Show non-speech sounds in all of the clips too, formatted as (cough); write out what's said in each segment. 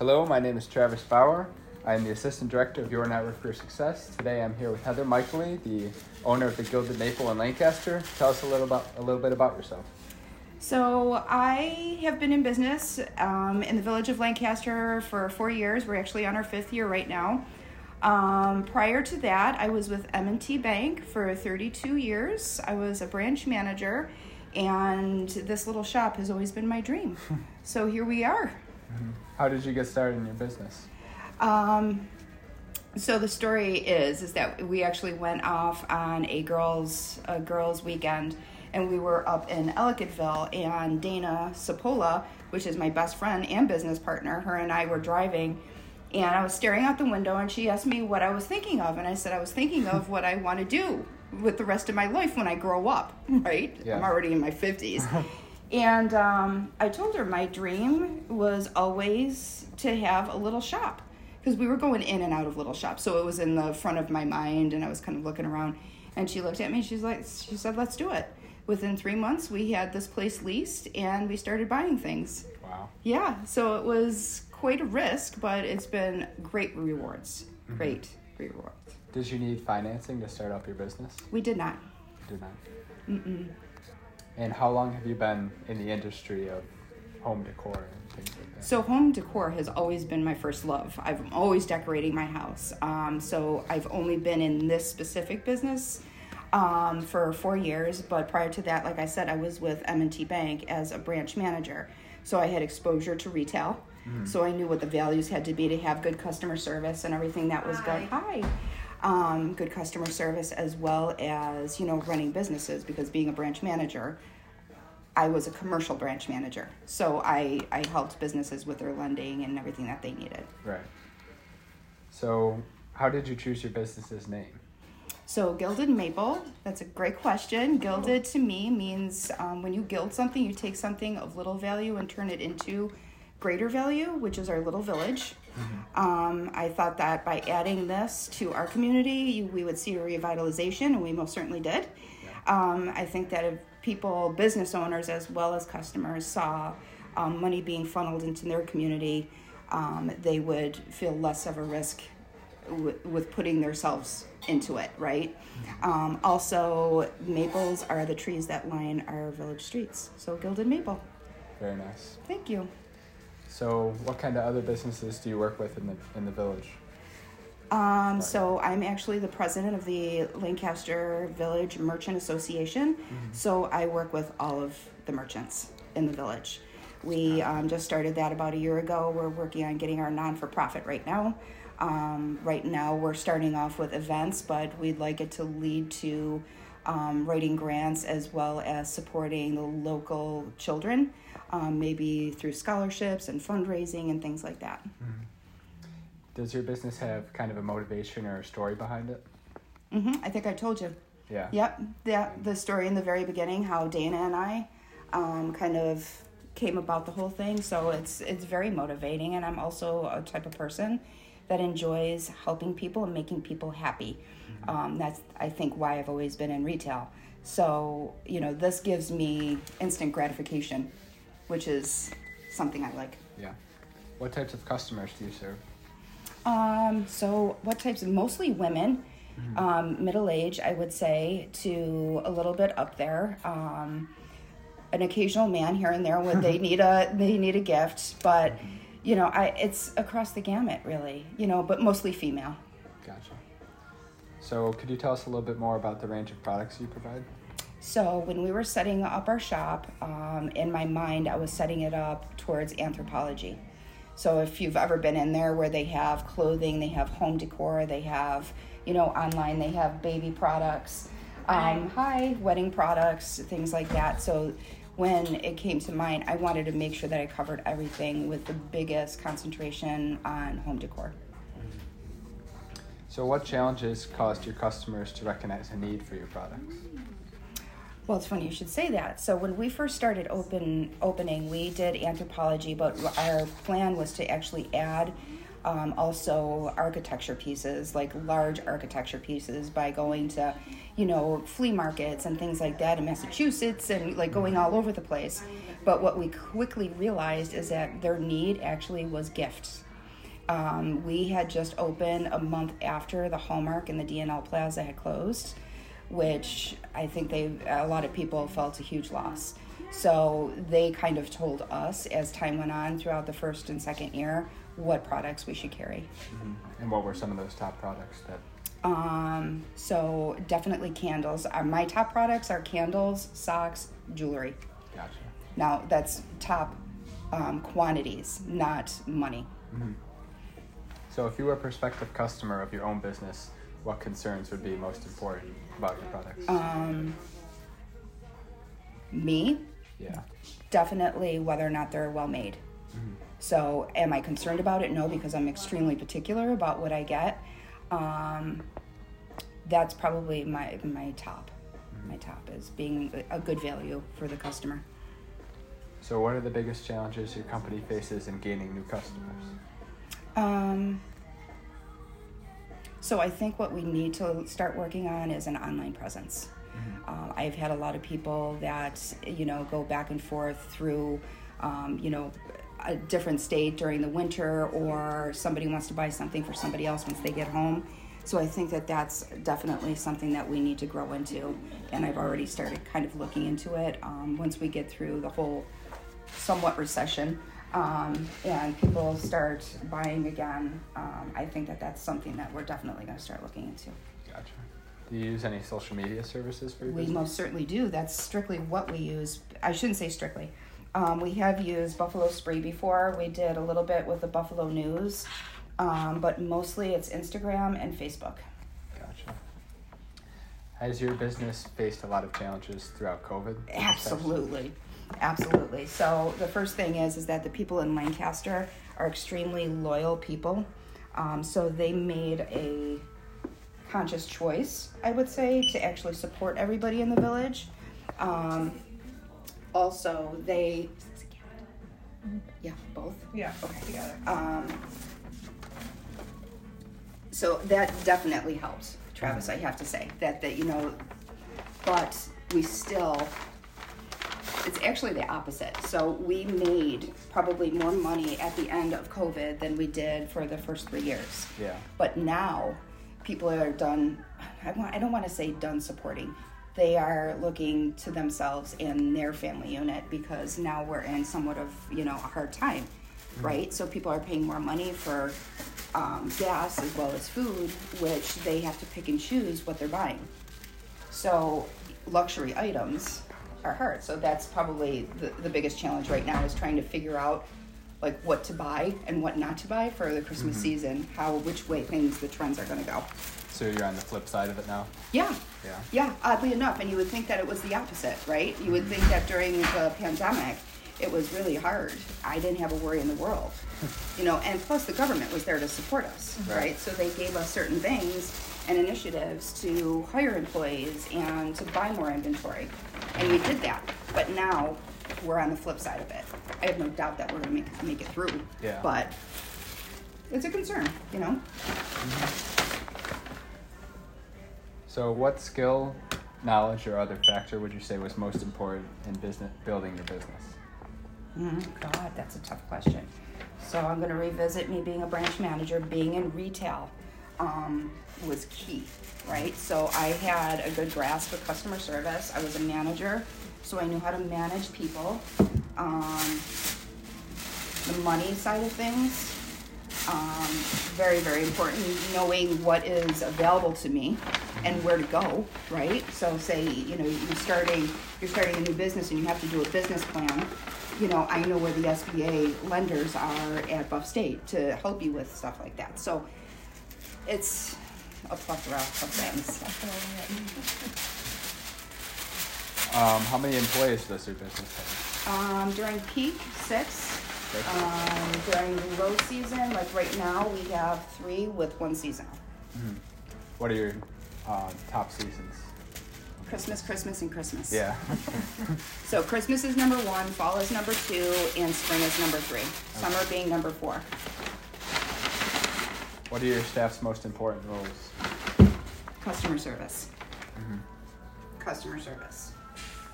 Hello, my name is Travis Bauer. I am the Assistant Director of Your Network for Success. Today I'm here with Heather Michaely, the owner of the Gilded Maple in Lancaster. Tell us a little about a little bit about yourself. So I have been in business um, in the village of Lancaster for four years. We're actually on our fifth year right now. Um, prior to that, I was with M&T Bank for 32 years. I was a branch manager, and this little shop has always been my dream. (laughs) so here we are. How did you get started in your business? Um, so the story is is that we actually went off on a girls a girls weekend and we were up in Ellicottville and Dana Sapola, which is my best friend and business partner, her and I were driving and I was staring out the window and she asked me what I was thinking of and I said I was thinking of what I want to do with the rest of my life when I grow up, (laughs) right? Yeah. I'm already in my 50s. (laughs) and um, I told her my dream was always to have a little shop because we were going in and out of little shops. So it was in the front of my mind and I was kind of looking around. And she looked at me, she's like, she said, let's do it. Within three months, we had this place leased and we started buying things. Wow. Yeah, so it was quite a risk, but it's been great rewards. Great rewards. Did you need financing to start up your business? We did not. You did not. Mm-mm. And how long have you been in the industry of home decor and things like that? So home decor has always been my first love. I've always decorating my house. Um, so I've only been in this specific business um, for four years, but prior to that, like I said, I was with M&T Bank as a branch manager. So I had exposure to retail. So I knew what the values had to be to have good customer service and everything that was good. Hi. Um, good customer service as well as you know running businesses because being a branch manager I was a commercial branch manager, so I, I helped businesses with their lending and everything that they needed. Right. So, how did you choose your business's name? So, gilded maple, that's a great question. Gilded to me means um, when you gild something, you take something of little value and turn it into greater value, which is our little village. Um, I thought that by adding this to our community, we would see a revitalization, and we most certainly did. Um, I think that if people, business owners as well as customers, saw um, money being funneled into their community, um, they would feel less of a risk w- with putting themselves into it, right? Um, also, maples are the trees that line our village streets. So, gilded maple. Very nice. Thank you. So, what kind of other businesses do you work with in the in the village? Um, so I'm actually the president of the Lancaster Village Merchant Association. So I work with all of the merchants in the village. We um, just started that about a year ago. We're working on getting our non for profit right now. Um, right now, we're starting off with events, but we'd like it to lead to um, writing grants as well as supporting the local children, um, maybe through scholarships and fundraising and things like that. Does your business have kind of a motivation or a story behind it? hmm I think I told you. Yeah. Yep, the the story in the very beginning, how Dana and I um, kind of came about the whole thing. So it's it's very motivating, and I'm also a type of person that enjoys helping people and making people happy. Um, that's I think why I've always been in retail. So you know, this gives me instant gratification, which is something I like. Yeah. What types of customers do you serve? Um, so what types of mostly women, um, middle age, I would say, to a little bit up there. Um, an occasional man here and there when they (laughs) need a they need a gift, but you know, I it's across the gamut really, you know, but mostly female. Gotcha. So, could you tell us a little bit more about the range of products you provide? So when we were setting up our shop, um, in my mind, I was setting it up towards Anthropologie. So if you've ever been in there where they have clothing, they have home decor, they have, you know, online, they have baby products, um, hi, wedding products, things like that. So when it came to mind, I wanted to make sure that I covered everything with the biggest concentration on home decor. So, what challenges caused your customers to recognize a need for your products? Well, it's funny you should say that. So when we first started open opening, we did Anthropologie, but our plan was to actually add um, also architecture pieces, like large architecture pieces, by going to, you know, flea markets and things like that in Massachusetts and like going all over the place. But what we quickly realized is that their need actually was gifts. Um, we had just opened a month after the Hallmark and the DNL Plaza had closed, which I think they a lot of people felt a huge loss. So they kind of told us as time went on throughout the first and second year what products we should carry. And what were some of those top products that? Um, so definitely candles. Uh, my top products are candles, socks, jewelry. Gotcha. Now that's top um, quantities, not money. So, if you were a prospective customer of your own business, what concerns would be most important about your products? Um, me, yeah. definitely whether or not they're well made. So, am I concerned about it? No, because I'm extremely particular about what I get. Um, that's probably my my top. My top is being a a good value for the customer. So, what are the biggest challenges your company faces in gaining new customers? Um, so I think what we need to start working on is an online presence. Um, I've had a lot of people that you know go back and forth through, um, you know, a different state during the winter, or somebody wants to buy something for somebody else once they get home. So I think that that's definitely something that we need to grow into, and I've already started kind of looking into it. Um, once we get through the whole somewhat recession um, and people start buying again, um, I think that that's something that we're definitely going to start looking into. Gotcha. Do you use any social media services for your We business? most certainly do. That's strictly what we use. I shouldn't say strictly. Um, we have used Buffalo Spree before. We did a little bit with the Buffalo News, um, but mostly it's Instagram and Facebook. Gotcha. Has your business faced a lot of challenges throughout COVID? Absolutely, absolutely. So the first thing is is that the people in Lancaster are extremely loyal people. Um, so they made a conscious choice, I would say, to actually support everybody in the village. Um, also, they yeah, both. Yeah, Okay. together. Um, so that definitely helps, Travis. I have to say that that you know, but we still. It's actually the opposite. So we made probably more money at the end of COVID than we did for the first three years. Yeah. But now, people are done. I want. I don't want to say done supporting. They are looking to themselves and their family unit because now we're in somewhat of you know a hard time, mm-hmm. right? So people are paying more money for um, gas as well as food, which they have to pick and choose what they're buying. So luxury items are hard. So that's probably the, the biggest challenge right now is trying to figure out like what to buy and what not to buy for the Christmas season, how which way things the trends are going to go. So you're on the flip side of it now? Yeah. Yeah. Yeah, oddly enough, and you would think that it was the opposite, right? You would think that during the pandemic, it was really hard. I didn't have a worry in the world, you know, and plus the government was there to support us, Right. right? So they gave us certain things and initiatives to hire employees and to buy more inventory, and we did that. But now we're on the flip side of it. I have no doubt that we're gonna make make it through. Yeah. But it's a concern, you know. Mm-hmm. So, what skill, knowledge, or other factor would you say was most important in business building your business? Mm, God, that's a tough question. So I'm going to revisit me being a branch manager. Being in retail um, was key, right? So I had a good grasp of customer service. I was a manager, so I knew how to manage people. Um, the money side of things, um, very very important. Knowing what is available to me and where to go, right? So say you know you're starting you're starting a new business and you have to do a business plan. You know I know where the SBA lenders are at Buff State to help you with stuff like that. So it's a plethora of things. Um, how many employees does your business have? Um, during peak, six. Um, during low season, like right now, we have three with one season. What are your uh, top seasons? Christmas, Christmas, and Christmas. Yeah. So Christmas is number one, fall is number two, and spring is number three. Summer being number four. what are your staff's most important roles? Customer service. Customer service.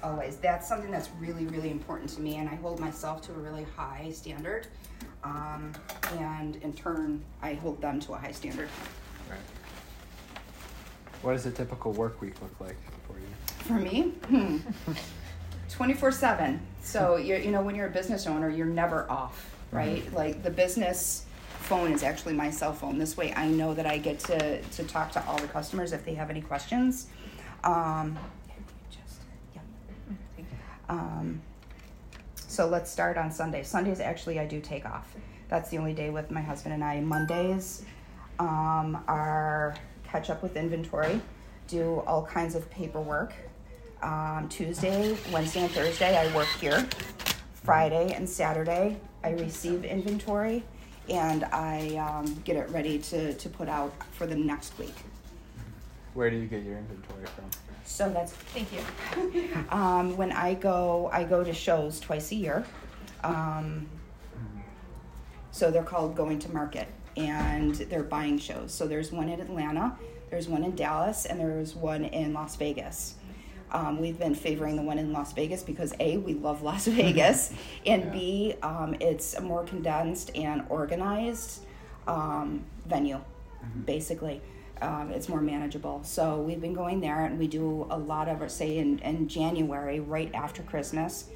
Always. That's something that's really, really important to me, and I hold myself to a really high standard. um, and in turn, I hold them to a high standard. Right. What does a typical work week look like for you? For me, hmm. (laughs) 24 7. So, you you know, when you're a business owner, you're never off, right? Like the business phone is actually my cell phone. This way I know that I get to, to talk to all the customers if they have any questions. Um. Um, so let's start on Sunday. Sundays, actually, I do take off. That's the only day with my husband and I. Mondays um, are catch up with inventory, do all kinds of paperwork. Um, Tuesday, Wednesday, and Thursday, I work here. Friday and Saturday, I receive inventory and I um, get it ready to, to put out for the next week. Where do you get your inventory from? So that's thank you. (laughs) um, when I go, I go to shows twice a year. Um, so they're called going to market, and they're buying shows. So there's one in Atlanta, there's one in Dallas, and there's one in Las Vegas. Um, we've been favoring the one in Las Vegas because A, we love Las (laughs) Vegas, and Yeah. B, um, it's a more condensed and organized um, venue, basically. Um, it's more manageable. So we've been going there, and we do a lot of, our say, in, in January, right after Christmas,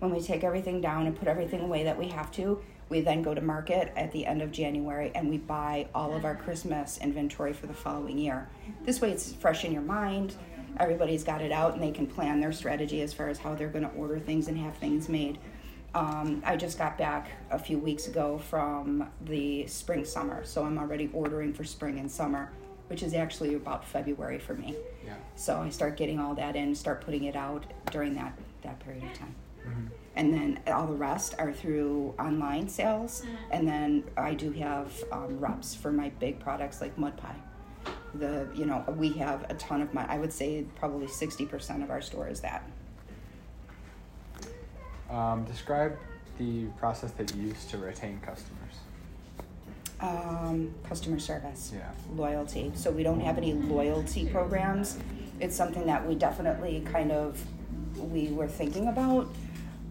when we take everything down and put everything away that we have to. We then go to market at the end of January and we buy all of our Christmas inventory for the following year. This way, it's fresh in your mind. Everybody's got it out and they can plan their strategy as far as how they're going to order things and have things made. Um, I just got back a few weeks ago from the spring summer, so I'm already ordering for spring and summer, which is actually about February for me. Yeah. So I start getting all that in, start putting it out during that, that period of time. Mm-hmm. And then all the rest are through online sales. And then I do have um, reps for my big products like Mud Pie. The you know we have a ton of my I would say probably sixty percent of our store is that. Um, describe the process that you use to retain customers. Um, customer service. Yeah. loyalty. So we don't have any loyalty programs. It's something that we definitely kind of we were thinking about,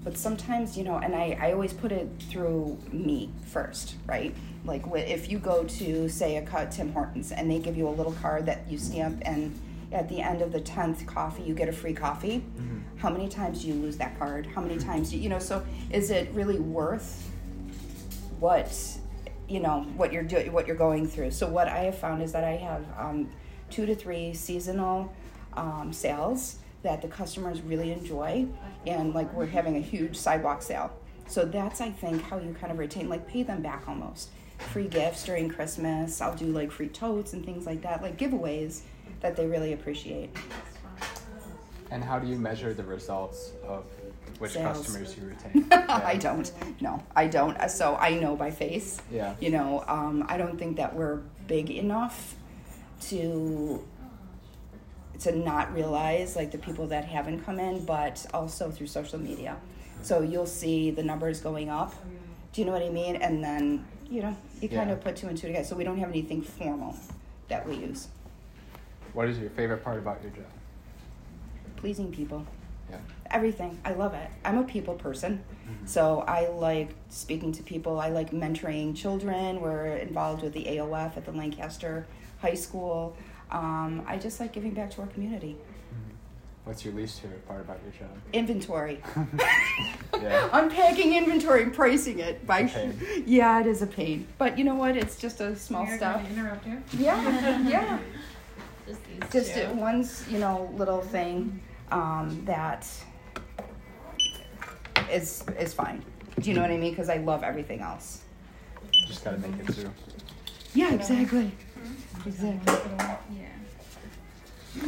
but sometimes you know, and I I always put it through me first, right? Like if you go to say a cut Tim Hortons and they give you a little card that you stamp and at the end of the 10th coffee you get a free coffee how many times do you lose that card? How many times do you, you know so is it really worth what you know what you're doing what you're going through? So what i have found is that i have um, two to three seasonal um, sales that the customers really enjoy and like we're having a huge sidewalk sale so that's i think how you kind of retain like pay them back almost free gifts during christmas i'll do like free totes and things like that like giveaways that they really appreciate And how do you measure the results of which Sales. customers you retain? (laughs) I don't. No, I don't. So I know by face. Yeah. You know, um, I don't think that we're big enough to to not realize like the people that haven't come in, but also through social media. So you'll see the numbers going up. Do you know what I mean? And then you know you kind Yeah. of put two and two together. So we don't have anything formal that we use. What is your favorite part about your job? Pleasing people. Yeah. everything. I love it. I'm a people person. Mm-hmm. So I like speaking to people. I like mentoring children. We're involved with the AOF at the Lancaster High School. Um, I just like giving back to our community. What's your least favorite part about your job? Inventory. (laughs) Yeah. (laughs) Unpacking inventory and pricing it. By a (laughs) pain. yeah, it is a pain. But you know what? It's just a small You're stuff. gonna interrupt you? Yeah, yeah. Just these Just two. one's you know little thing um, that is is fine. Do you know what I mean? Because I love everything else. Just gotta make it through. Yeah, exactly. Exactly. Yeah.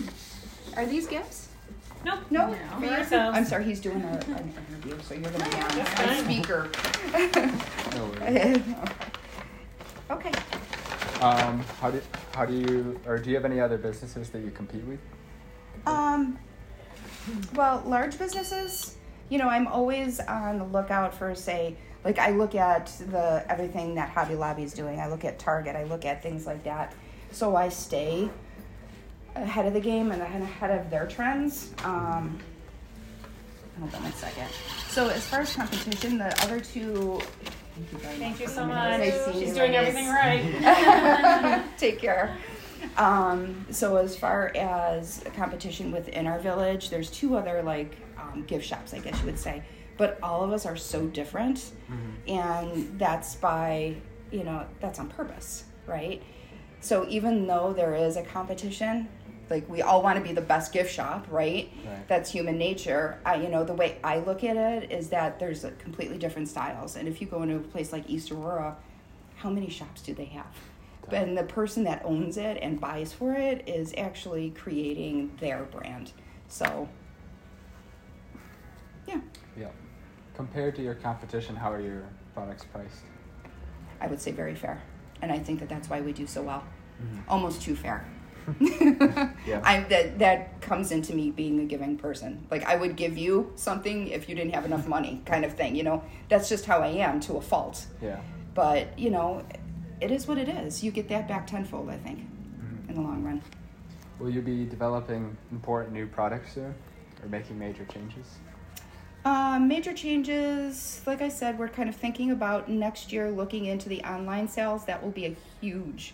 Are these gifts? Nope. No. No. For For you? ourselves. I'm sorry, he's doing a, an interview, so you're gonna be on That's on fine. speaker. No (laughs) worries. okay. Um, how do how do you or do you have any other businesses that you compete with? Um, well, large businesses, you know, I'm always on the lookout for, say, like I look at the everything that Hobby Lobby is doing. I look at Target. I look at things like that. So I stay ahead of the game and ahead of their trends. Um, hold on one second. So as far as competition, the other two Thank you very Thank you so much. seeing She's you doing ladies. everything right. (laughs) Take care. Um, so as far as competition within our village, there's two other like um, gift shops, I guess you would say. But all of us are so different, and that's by you know that's on purpose, right? So even though there is a competition, like we all want to be the best gift shop, right? Right. That's human nature. I, you know, the way I look at it is that there's a completely different styles, and if you go into a place like East Aurora, how many shops do they have? And the person that owns it and buys for it is actually creating their brand. So, yeah, Yeah. Compared to your competition, how are your products priced? I would say very fair. And I think that that's why we do so well. Mm-hmm. Almost too fair. (laughs) Yeah. I that that comes into me being a giving person. Like I would give you something if you didn't have enough money, kind of thing. You know, that's just how I am to a fault. Yeah. But you know, it is what it is. You get that back tenfold, I think, Mm-hmm. in the long run. Will you be developing important new products soon, or making major changes? Um, major changes, like I said, we're kind of thinking about next year looking into the online sales. That will be a huge,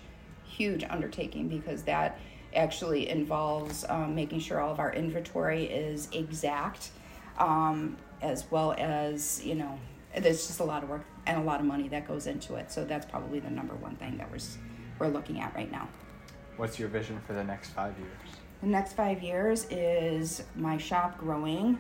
huge undertaking because that actually involves um, making sure all of our inventory is exact, um, as well as, you know, there's just a lot of work and a lot of money that goes into it. So that's probably the number one thing that we're, we're looking at right now. What's your vision for the next five years? The next five years is my shop growing.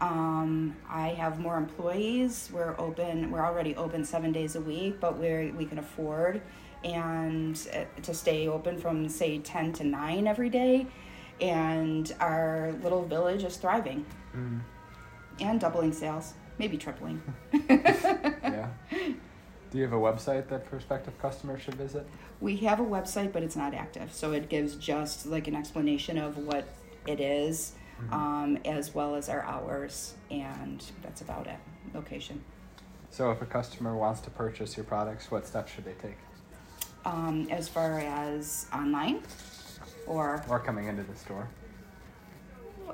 Um, I have more employees. We're open. We're already open seven days a week, but we we can afford and uh, to stay open from say ten to nine every day. And our little village is thriving Mm. and doubling sales, maybe tripling. (laughs) Yeah. (laughs) Do you have a website that prospective customers should visit? We have a website, but it's not active, so it gives just like an explanation of what it is, um, as well as our hours, and that's about it. Location. So, if a customer wants to purchase your products, what steps should they take? Um, as far as online, or Or coming into the store?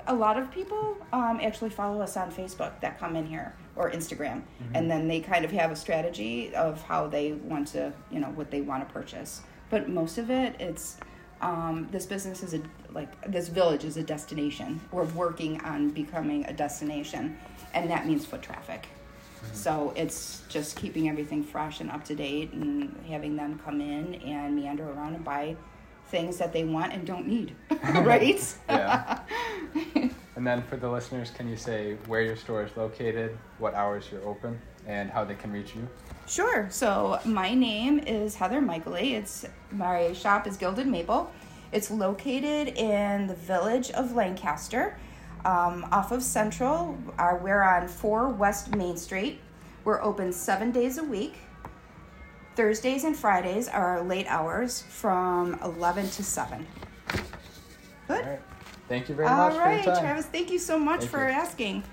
a lot of people um, actually follow us on Facebook that come in here or Instagram, and then they kind of have a strategy of how they want to, you know, what they want to purchase. But most of it, it's um, this business is a like this village is a destination. We're working on becoming a destination, and that means foot traffic. Mm-hmm. So it's just keeping everything fresh and up to date, and having them come in and meander around and buy things that they want and don't need, (laughs) (laughs) right? Yeah. (laughs) and then for the listeners, can you say where your store is located, what hours you're open, and how they can reach you? Sure. So my name is Heather Michaely. It's my shop is Gilded Maple. It's located in the village of Lancaster, um, off of Central. Uh, we're on Four West Main Street. We're open seven days a week. Thursdays and Fridays are our late hours from eleven to seven. Good. All right. Thank you very All much right, your time. Travis. Thank you so much Thank for you. asking.